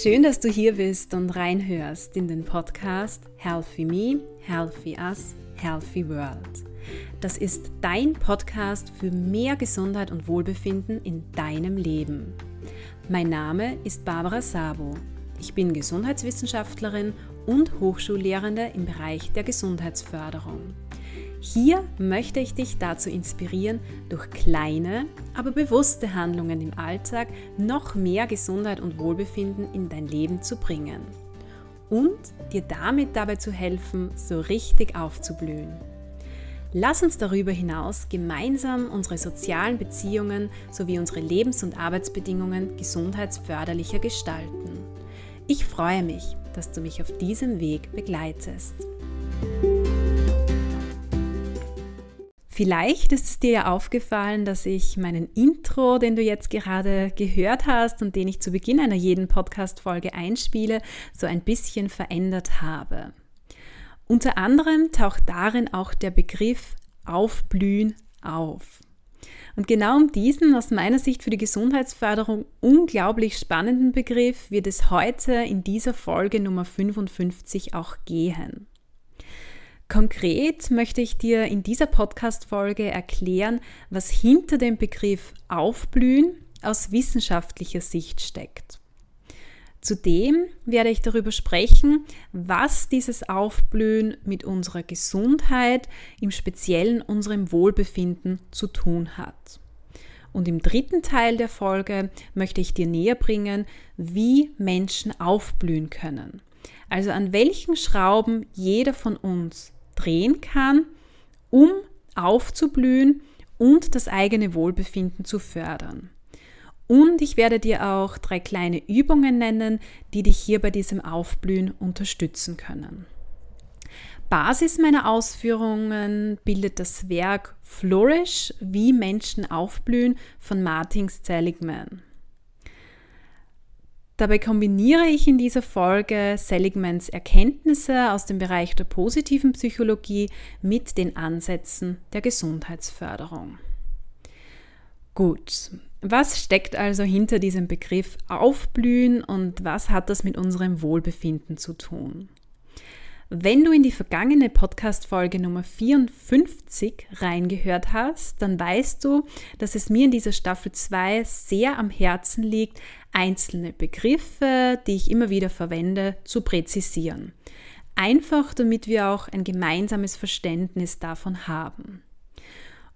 Schön, dass du hier bist und reinhörst in den Podcast Healthy Me, Healthy Us, Healthy World. Das ist dein Podcast für mehr Gesundheit und Wohlbefinden in deinem Leben. Mein Name ist Barbara Sabo. Ich bin Gesundheitswissenschaftlerin und Hochschullehrende im Bereich der Gesundheitsförderung. Hier möchte ich dich dazu inspirieren, durch kleine, aber bewusste Handlungen im Alltag noch mehr Gesundheit und Wohlbefinden in dein Leben zu bringen und dir damit dabei zu helfen, so richtig aufzublühen. Lass uns darüber hinaus gemeinsam unsere sozialen Beziehungen sowie unsere Lebens- und Arbeitsbedingungen gesundheitsförderlicher gestalten. Ich freue mich, dass du mich auf diesem Weg begleitest. Vielleicht ist es dir ja aufgefallen, dass ich meinen Intro, den du jetzt gerade gehört hast und den ich zu Beginn einer jeden Podcast-Folge einspiele, so ein bisschen verändert habe. Unter anderem taucht darin auch der Begriff Aufblühen auf. Und genau um diesen aus meiner Sicht für die Gesundheitsförderung unglaublich spannenden Begriff wird es heute in dieser Folge Nummer 55 auch gehen. Konkret möchte ich dir in dieser Podcast-Folge erklären, was hinter dem Begriff Aufblühen aus wissenschaftlicher Sicht steckt. Zudem werde ich darüber sprechen, was dieses Aufblühen mit unserer Gesundheit, im Speziellen unserem Wohlbefinden zu tun hat. Und im dritten Teil der Folge möchte ich dir näher bringen, wie Menschen aufblühen können. Also an welchen Schrauben jeder von uns drehen kann, um aufzublühen und das eigene Wohlbefinden zu fördern. Und ich werde dir auch drei kleine Übungen nennen, die dich hier bei diesem Aufblühen unterstützen können. Basis meiner Ausführungen bildet das Werk Flourish, wie Menschen aufblühen von Martin Seligman. Dabei kombiniere ich in dieser Folge Seligmans Erkenntnisse aus dem Bereich der positiven Psychologie mit den Ansätzen der Gesundheitsförderung. Gut, was steckt also hinter diesem Begriff Aufblühen und was hat das mit unserem Wohlbefinden zu tun? Wenn du in die vergangene Podcast-Folge Nummer 54 reingehört hast, dann weißt du, dass es mir in dieser Staffel 2 sehr am Herzen liegt, einzelne Begriffe, die ich immer wieder verwende, zu präzisieren. Einfach damit wir auch ein gemeinsames Verständnis davon haben.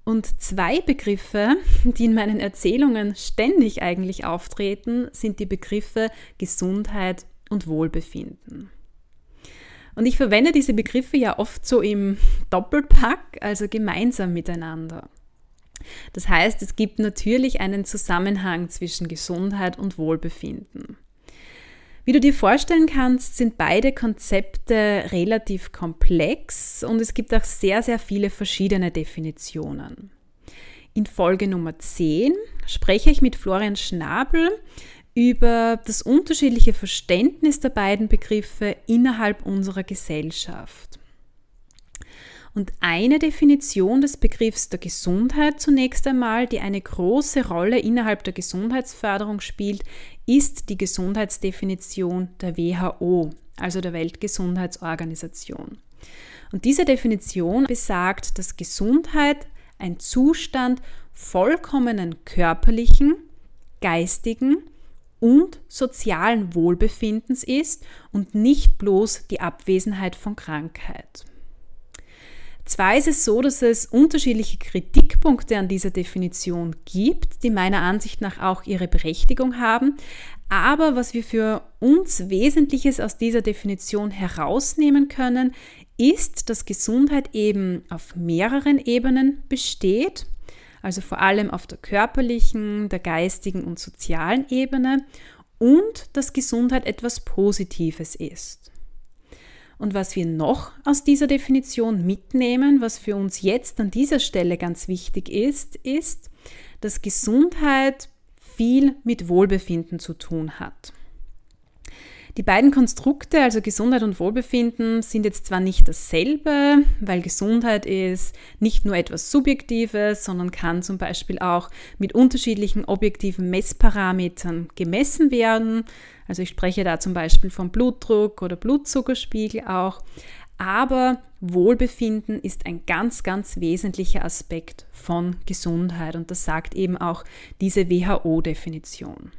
Und zwei Begriffe, die in meinen Erzählungen ständig eigentlich auftreten, sind die Begriffe Gesundheit und Wohlbefinden. Und ich verwende diese Begriffe ja oft so im Doppelpack, also gemeinsam miteinander. Das heißt, es gibt natürlich einen Zusammenhang zwischen Gesundheit und Wohlbefinden. Wie du dir vorstellen kannst, sind beide Konzepte relativ komplex und es gibt auch sehr, sehr viele verschiedene Definitionen. In Folge Nummer 10 spreche ich mit Florian Schnabel über das unterschiedliche Verständnis der beiden Begriffe innerhalb unserer Gesellschaft. Und eine Definition des Begriffs der Gesundheit zunächst einmal, die eine große Rolle innerhalb der Gesundheitsförderung spielt, ist die Gesundheitsdefinition der WHO, also der Weltgesundheitsorganisation. Und diese Definition besagt, dass Gesundheit ein Zustand vollkommenen körperlichen, geistigen und sozialen Wohlbefindens ist und nicht bloß die Abwesenheit von Krankheit. Zwar ist es so, dass es unterschiedliche Kritikpunkte an dieser Definition gibt, die meiner Ansicht nach auch ihre Berechtigung haben, aber was wir für uns Wesentliches aus dieser Definition herausnehmen können, ist, dass Gesundheit eben auf mehreren Ebenen besteht also vor allem auf der körperlichen, der geistigen und sozialen Ebene und dass Gesundheit etwas Positives ist. Und was wir noch aus dieser Definition mitnehmen, was für uns jetzt an dieser Stelle ganz wichtig ist, ist, dass Gesundheit viel mit Wohlbefinden zu tun hat. Die beiden Konstrukte, also Gesundheit und Wohlbefinden, sind jetzt zwar nicht dasselbe, weil Gesundheit ist nicht nur etwas Subjektives, sondern kann zum Beispiel auch mit unterschiedlichen objektiven Messparametern gemessen werden. Also ich spreche da zum Beispiel vom Blutdruck oder Blutzuckerspiegel auch. Aber Wohlbefinden ist ein ganz, ganz wesentlicher Aspekt von Gesundheit und das sagt eben auch diese WHO-Definition.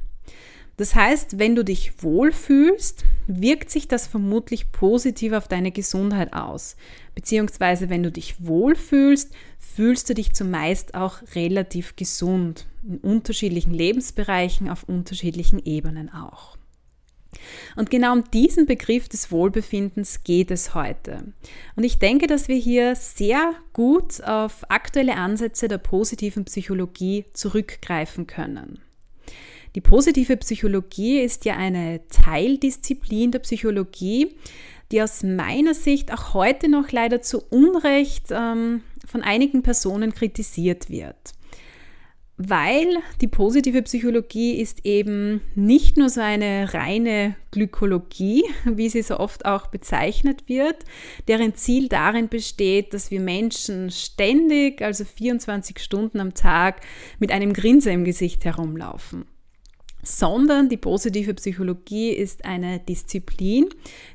Das heißt, wenn du dich wohlfühlst, wirkt sich das vermutlich positiv auf deine Gesundheit aus. Beziehungsweise wenn du dich wohlfühlst, fühlst du dich zumeist auch relativ gesund in unterschiedlichen Lebensbereichen, auf unterschiedlichen Ebenen auch. Und genau um diesen Begriff des Wohlbefindens geht es heute. Und ich denke, dass wir hier sehr gut auf aktuelle Ansätze der positiven Psychologie zurückgreifen können. Die positive Psychologie ist ja eine Teildisziplin der Psychologie, die aus meiner Sicht auch heute noch leider zu Unrecht ähm, von einigen Personen kritisiert wird. Weil die positive Psychologie ist eben nicht nur so eine reine Glykologie, wie sie so oft auch bezeichnet wird, deren Ziel darin besteht, dass wir Menschen ständig, also 24 Stunden am Tag, mit einem Grinsen im Gesicht herumlaufen sondern die positive Psychologie ist eine Disziplin,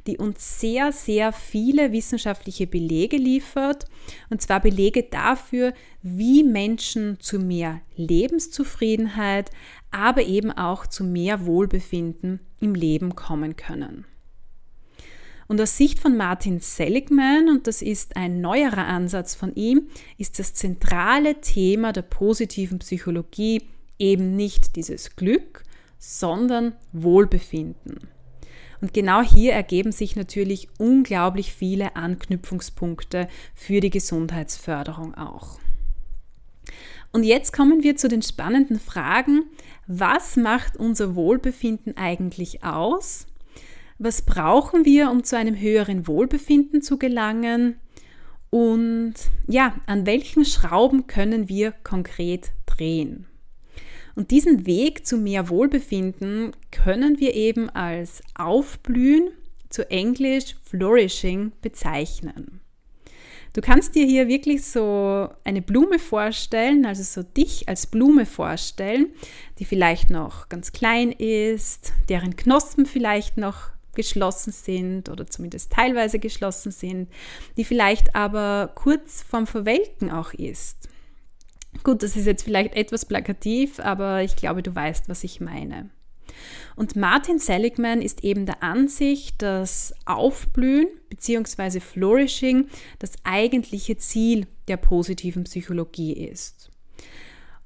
die uns sehr, sehr viele wissenschaftliche Belege liefert. Und zwar Belege dafür, wie Menschen zu mehr Lebenszufriedenheit, aber eben auch zu mehr Wohlbefinden im Leben kommen können. Und aus Sicht von Martin Seligman, und das ist ein neuerer Ansatz von ihm, ist das zentrale Thema der positiven Psychologie eben nicht dieses Glück, sondern Wohlbefinden. Und genau hier ergeben sich natürlich unglaublich viele Anknüpfungspunkte für die Gesundheitsförderung auch. Und jetzt kommen wir zu den spannenden Fragen, was macht unser Wohlbefinden eigentlich aus? Was brauchen wir, um zu einem höheren Wohlbefinden zu gelangen? Und ja, an welchen Schrauben können wir konkret drehen? Und diesen Weg zu mehr Wohlbefinden können wir eben als Aufblühen, zu Englisch Flourishing, bezeichnen. Du kannst dir hier wirklich so eine Blume vorstellen, also so dich als Blume vorstellen, die vielleicht noch ganz klein ist, deren Knospen vielleicht noch geschlossen sind oder zumindest teilweise geschlossen sind, die vielleicht aber kurz vorm Verwelken auch ist. Gut, das ist jetzt vielleicht etwas plakativ, aber ich glaube, du weißt, was ich meine. Und Martin Seligman ist eben der Ansicht, dass Aufblühen bzw. Flourishing das eigentliche Ziel der positiven Psychologie ist.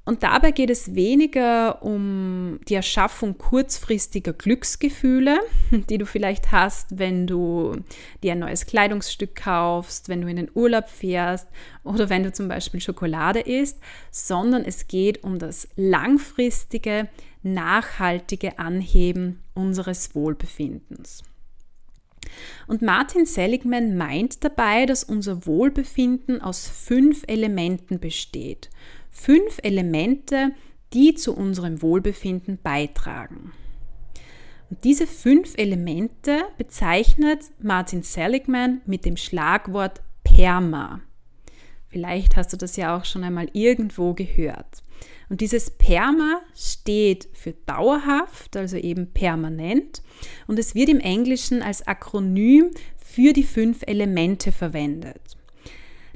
Und dabei geht es weniger um die Erschaffung kurzfristiger Glücksgefühle, die du vielleicht hast, wenn du dir ein neues Kleidungsstück kaufst, wenn du in den Urlaub fährst oder wenn du zum Beispiel Schokolade isst, sondern es geht um das langfristige, nachhaltige Anheben unseres Wohlbefindens. Und Martin Seligman meint dabei, dass unser Wohlbefinden aus fünf Elementen besteht fünf Elemente, die zu unserem Wohlbefinden beitragen. Und diese fünf Elemente bezeichnet Martin Seligman mit dem Schlagwort PERMA. Vielleicht hast du das ja auch schon einmal irgendwo gehört. Und dieses PERMA steht für dauerhaft, also eben permanent. Und es wird im Englischen als Akronym für die fünf Elemente verwendet.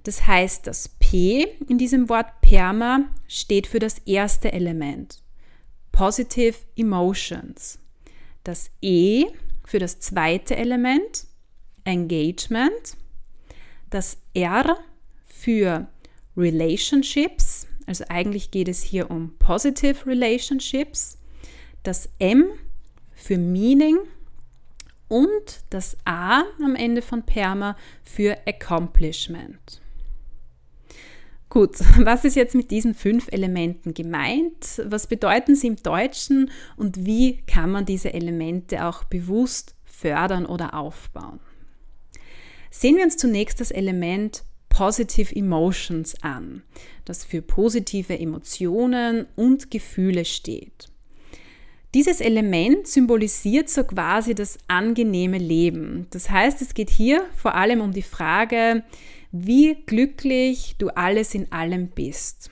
Das heißt, das P in diesem Wort PERMA steht für das erste Element, Positive Emotions. Das E für das zweite Element, Engagement. Das R für Relationships, also eigentlich geht es hier um Positive Relationships. Das M für Meaning und das A am Ende von PERMA für Accomplishment. Gut, was ist jetzt mit diesen fünf Elementen gemeint? Was bedeuten sie im Deutschen und wie kann man diese Elemente auch bewusst fördern oder aufbauen? Sehen wir uns zunächst das Element Positive Emotions an, das für positive Emotionen und Gefühle steht. Dieses Element symbolisiert so quasi das angenehme Leben. Das heißt, es geht hier vor allem um die Frage, wie glücklich du alles in allem bist.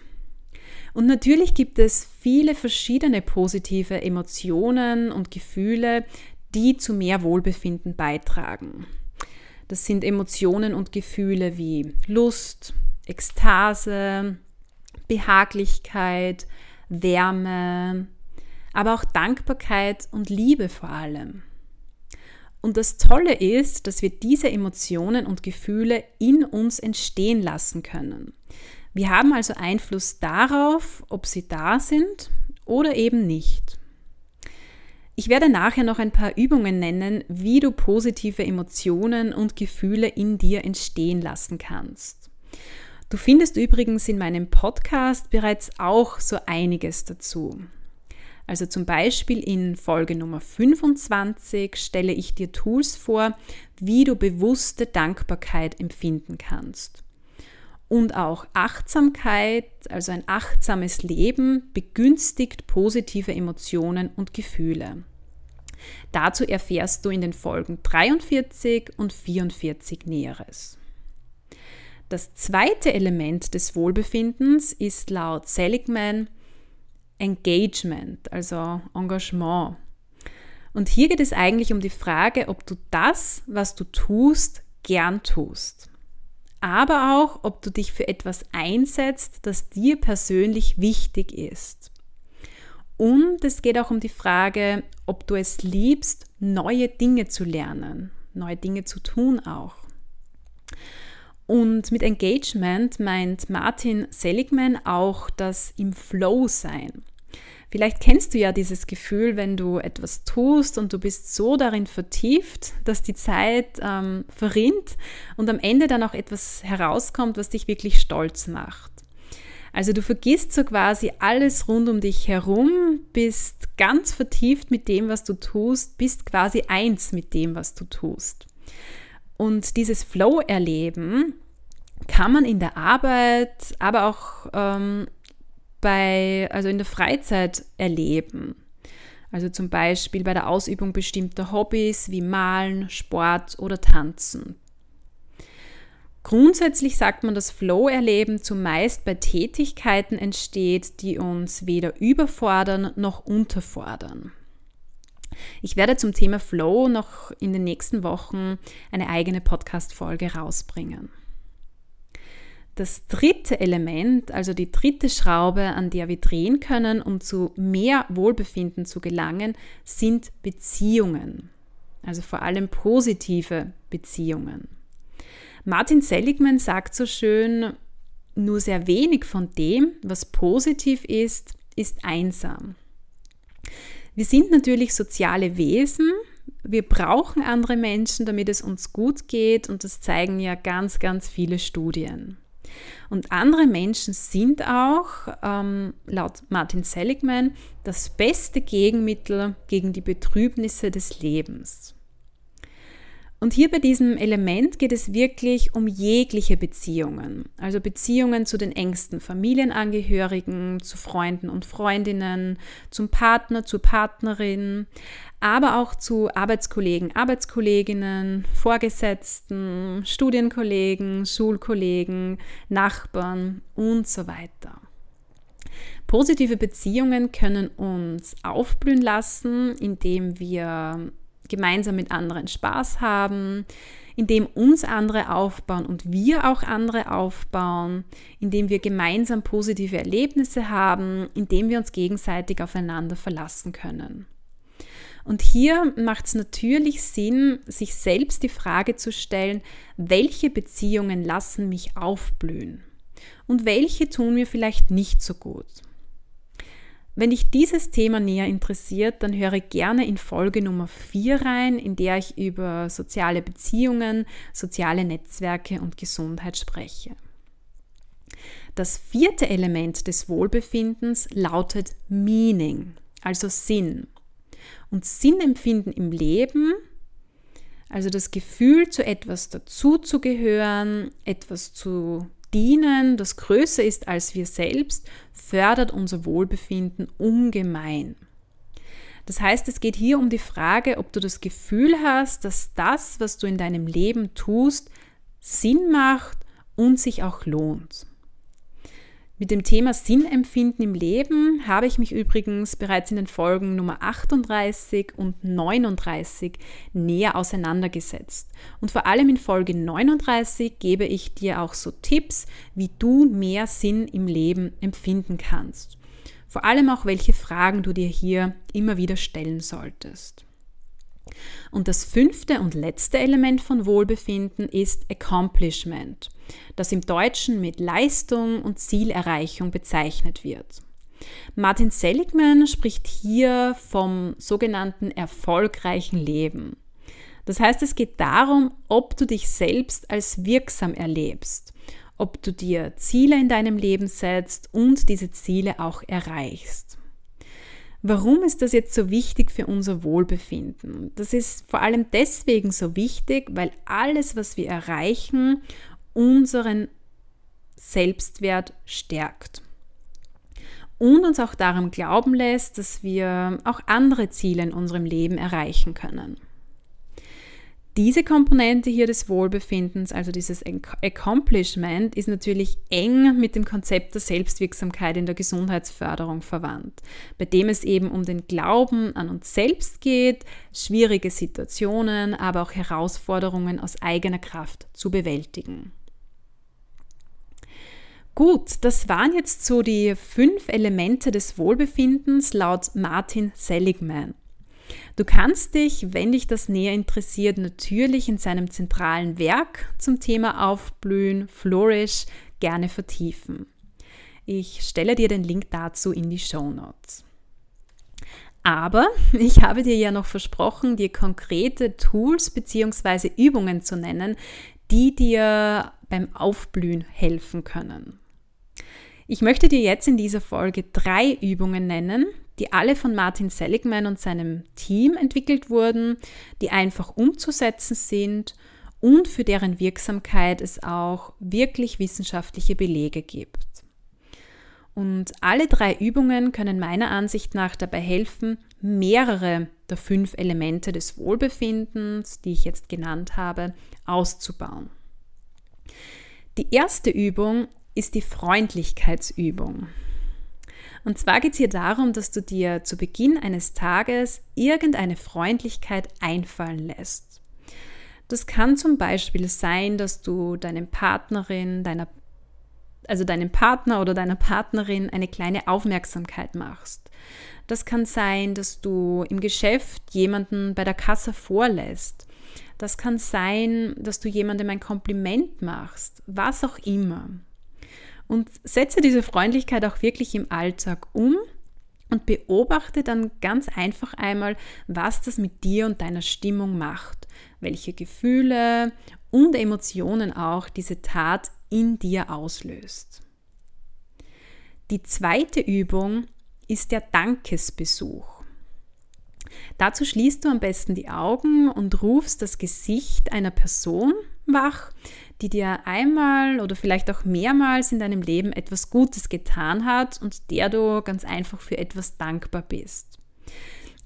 Und natürlich gibt es viele verschiedene positive Emotionen und Gefühle, die zu mehr Wohlbefinden beitragen. Das sind Emotionen und Gefühle wie Lust, Ekstase, Behaglichkeit, Wärme, aber auch Dankbarkeit und Liebe vor allem. Und das Tolle ist, dass wir diese Emotionen und Gefühle in uns entstehen lassen können. Wir haben also Einfluss darauf, ob sie da sind oder eben nicht. Ich werde nachher noch ein paar Übungen nennen, wie du positive Emotionen und Gefühle in dir entstehen lassen kannst. Du findest übrigens in meinem Podcast bereits auch so einiges dazu. Also zum Beispiel in Folge Nummer 25 stelle ich dir Tools vor, wie du bewusste Dankbarkeit empfinden kannst. Und auch Achtsamkeit, also ein achtsames Leben, begünstigt positive Emotionen und Gefühle. Dazu erfährst du in den Folgen 43 und 44 Näheres. Das zweite Element des Wohlbefindens ist laut Seligman Engagement, also Engagement. Und hier geht es eigentlich um die Frage, ob du das, was du tust, gern tust. Aber auch, ob du dich für etwas einsetzt, das dir persönlich wichtig ist. Und es geht auch um die Frage, ob du es liebst, neue Dinge zu lernen, neue Dinge zu tun auch. Und mit Engagement meint Martin Seligman auch das im Flow sein. Vielleicht kennst du ja dieses Gefühl, wenn du etwas tust und du bist so darin vertieft, dass die Zeit ähm, verrinnt und am Ende dann auch etwas herauskommt, was dich wirklich stolz macht. Also du vergisst so quasi alles rund um dich herum, bist ganz vertieft mit dem, was du tust, bist quasi eins mit dem, was du tust. Und dieses Flow-Erleben kann man in der Arbeit, aber auch ähm, bei, also in der Freizeit erleben. Also zum Beispiel bei der Ausübung bestimmter Hobbys wie Malen, Sport oder Tanzen. Grundsätzlich sagt man, dass Flow-Erleben zumeist bei Tätigkeiten entsteht, die uns weder überfordern noch unterfordern. Ich werde zum Thema Flow noch in den nächsten Wochen eine eigene Podcast-Folge rausbringen. Das dritte Element, also die dritte Schraube, an der wir drehen können, um zu mehr Wohlbefinden zu gelangen, sind Beziehungen. Also vor allem positive Beziehungen. Martin Seligman sagt so schön, nur sehr wenig von dem, was positiv ist, ist einsam. Wir sind natürlich soziale Wesen. Wir brauchen andere Menschen, damit es uns gut geht und das zeigen ja ganz, ganz viele Studien. Und andere Menschen sind auch, ähm, laut Martin Seligman, das beste Gegenmittel gegen die Betrübnisse des Lebens. Und hier bei diesem Element geht es wirklich um jegliche Beziehungen, also Beziehungen zu den engsten Familienangehörigen, zu Freunden und Freundinnen, zum Partner, zur Partnerin, aber auch zu Arbeitskollegen, Arbeitskolleginnen, Vorgesetzten, Studienkollegen, Schulkollegen, Nachbarn und so weiter. Positive Beziehungen können uns aufblühen lassen, indem wir gemeinsam mit anderen Spaß haben, indem uns andere aufbauen und wir auch andere aufbauen, indem wir gemeinsam positive Erlebnisse haben, indem wir uns gegenseitig aufeinander verlassen können. Und hier macht es natürlich Sinn, sich selbst die Frage zu stellen, welche Beziehungen lassen mich aufblühen und welche tun mir vielleicht nicht so gut. Wenn dich dieses Thema näher interessiert, dann höre gerne in Folge Nummer 4 rein, in der ich über soziale Beziehungen, soziale Netzwerke und Gesundheit spreche. Das vierte Element des Wohlbefindens lautet Meaning, also Sinn. Und Sinnempfinden im Leben, also das Gefühl, zu etwas dazuzugehören, etwas zu dienen, das größer ist als wir selbst, fördert unser Wohlbefinden ungemein. Das heißt, es geht hier um die Frage, ob du das Gefühl hast, dass das, was du in deinem Leben tust, Sinn macht und sich auch lohnt. Mit dem Thema Sinnempfinden im Leben habe ich mich übrigens bereits in den Folgen Nummer 38 und 39 näher auseinandergesetzt. Und vor allem in Folge 39 gebe ich dir auch so Tipps, wie du mehr Sinn im Leben empfinden kannst. Vor allem auch, welche Fragen du dir hier immer wieder stellen solltest. Und das fünfte und letzte Element von Wohlbefinden ist Accomplishment, das im Deutschen mit Leistung und Zielerreichung bezeichnet wird. Martin Seligman spricht hier vom sogenannten erfolgreichen Leben. Das heißt, es geht darum, ob du dich selbst als wirksam erlebst, ob du dir Ziele in deinem Leben setzt und diese Ziele auch erreichst. Warum ist das jetzt so wichtig für unser Wohlbefinden? Das ist vor allem deswegen so wichtig, weil alles, was wir erreichen, unseren Selbstwert stärkt und uns auch daran glauben lässt, dass wir auch andere Ziele in unserem Leben erreichen können. Diese Komponente hier des Wohlbefindens, also dieses Accomplishment, ist natürlich eng mit dem Konzept der Selbstwirksamkeit in der Gesundheitsförderung verwandt, bei dem es eben um den Glauben an uns selbst geht, schwierige Situationen, aber auch Herausforderungen aus eigener Kraft zu bewältigen. Gut, das waren jetzt so die fünf Elemente des Wohlbefindens laut Martin Seligman. Du kannst dich, wenn dich das näher interessiert, natürlich in seinem zentralen Werk zum Thema Aufblühen, Flourish gerne vertiefen. Ich stelle dir den Link dazu in die Show Notes. Aber ich habe dir ja noch versprochen, dir konkrete Tools bzw. Übungen zu nennen, die dir beim Aufblühen helfen können. Ich möchte dir jetzt in dieser Folge drei Übungen nennen, die alle von Martin Seligman und seinem Team entwickelt wurden, die einfach umzusetzen sind und für deren Wirksamkeit es auch wirklich wissenschaftliche Belege gibt. Und alle drei Übungen können meiner Ansicht nach dabei helfen, mehrere der fünf Elemente des Wohlbefindens, die ich jetzt genannt habe, auszubauen. Die erste Übung ist die Freundlichkeitsübung. Und zwar geht es hier darum, dass du dir zu Beginn eines Tages irgendeine Freundlichkeit einfallen lässt. Das kann zum Beispiel sein, dass du deinem Partnerin, deiner, also deinem Partner oder deiner Partnerin eine kleine Aufmerksamkeit machst. Das kann sein, dass du im Geschäft jemanden bei der Kasse vorlässt. Das kann sein, dass du jemandem ein Kompliment machst, was auch immer. Und setze diese Freundlichkeit auch wirklich im Alltag um und beobachte dann ganz einfach einmal, was das mit dir und deiner Stimmung macht, welche Gefühle und Emotionen auch diese Tat in dir auslöst. Die zweite Übung ist der Dankesbesuch. Dazu schließt du am besten die Augen und rufst das Gesicht einer Person wach, die dir einmal oder vielleicht auch mehrmals in deinem Leben etwas Gutes getan hat und der du ganz einfach für etwas dankbar bist.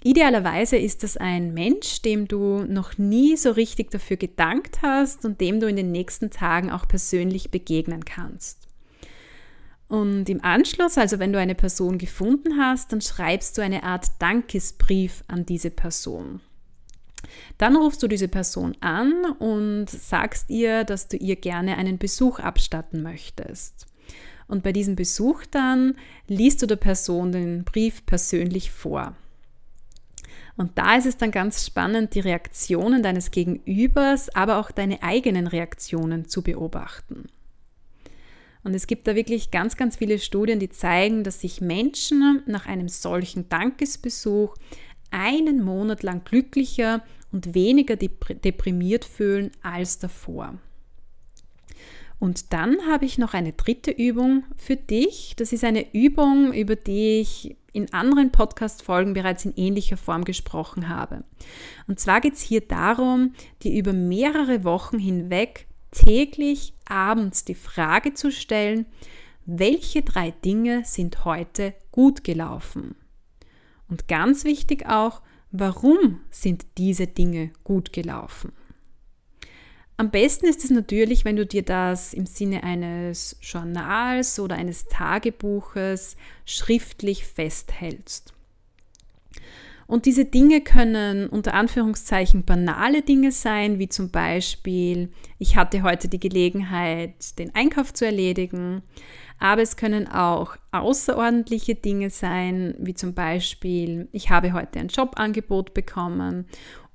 Idealerweise ist das ein Mensch, dem du noch nie so richtig dafür gedankt hast und dem du in den nächsten Tagen auch persönlich begegnen kannst. Und im Anschluss, also wenn du eine Person gefunden hast, dann schreibst du eine Art Dankesbrief an diese Person. Dann rufst du diese Person an und sagst ihr, dass du ihr gerne einen Besuch abstatten möchtest. Und bei diesem Besuch dann liest du der Person den Brief persönlich vor. Und da ist es dann ganz spannend, die Reaktionen deines Gegenübers, aber auch deine eigenen Reaktionen zu beobachten. Und es gibt da wirklich ganz, ganz viele Studien, die zeigen, dass sich Menschen nach einem solchen Dankesbesuch einen Monat lang glücklicher und weniger deprimiert fühlen als davor. Und dann habe ich noch eine dritte Übung für dich. Das ist eine Übung, über die ich in anderen Podcast-Folgen bereits in ähnlicher Form gesprochen habe. Und zwar geht es hier darum, dir über mehrere Wochen hinweg täglich abends die Frage zu stellen, welche drei Dinge sind heute gut gelaufen? Und ganz wichtig auch, warum sind diese Dinge gut gelaufen? Am besten ist es natürlich, wenn du dir das im Sinne eines Journals oder eines Tagebuches schriftlich festhältst. Und diese Dinge können unter Anführungszeichen banale Dinge sein, wie zum Beispiel, ich hatte heute die Gelegenheit, den Einkauf zu erledigen, aber es können auch außerordentliche Dinge sein, wie zum Beispiel, ich habe heute ein Jobangebot bekommen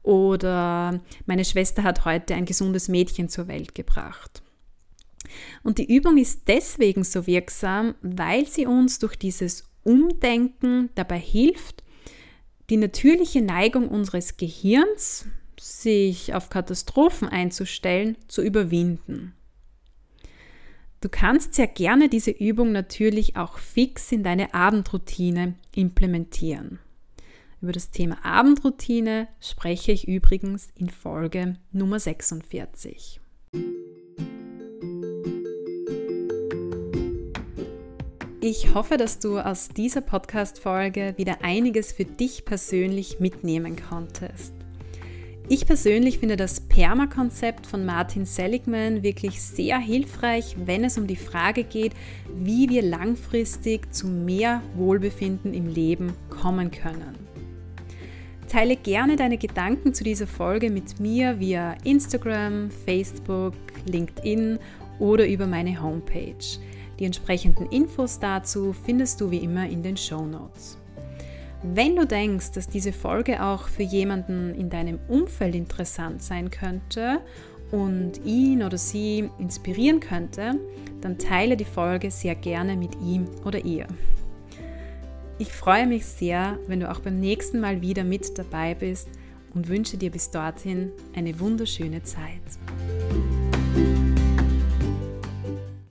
oder meine Schwester hat heute ein gesundes Mädchen zur Welt gebracht. Und die Übung ist deswegen so wirksam, weil sie uns durch dieses Umdenken dabei hilft, die natürliche Neigung unseres Gehirns, sich auf Katastrophen einzustellen, zu überwinden. Du kannst sehr gerne diese Übung natürlich auch fix in deine Abendroutine implementieren. Über das Thema Abendroutine spreche ich übrigens in Folge Nummer 46. Ich hoffe, dass du aus dieser Podcast-Folge wieder einiges für dich persönlich mitnehmen konntest. Ich persönlich finde das Perma-Konzept von Martin Seligman wirklich sehr hilfreich, wenn es um die Frage geht, wie wir langfristig zu mehr Wohlbefinden im Leben kommen können. Teile gerne deine Gedanken zu dieser Folge mit mir via Instagram, Facebook, LinkedIn oder über meine Homepage. Die entsprechenden Infos dazu findest du wie immer in den Show Notes. Wenn du denkst, dass diese Folge auch für jemanden in deinem Umfeld interessant sein könnte und ihn oder sie inspirieren könnte, dann teile die Folge sehr gerne mit ihm oder ihr. Ich freue mich sehr, wenn du auch beim nächsten Mal wieder mit dabei bist und wünsche dir bis dorthin eine wunderschöne Zeit.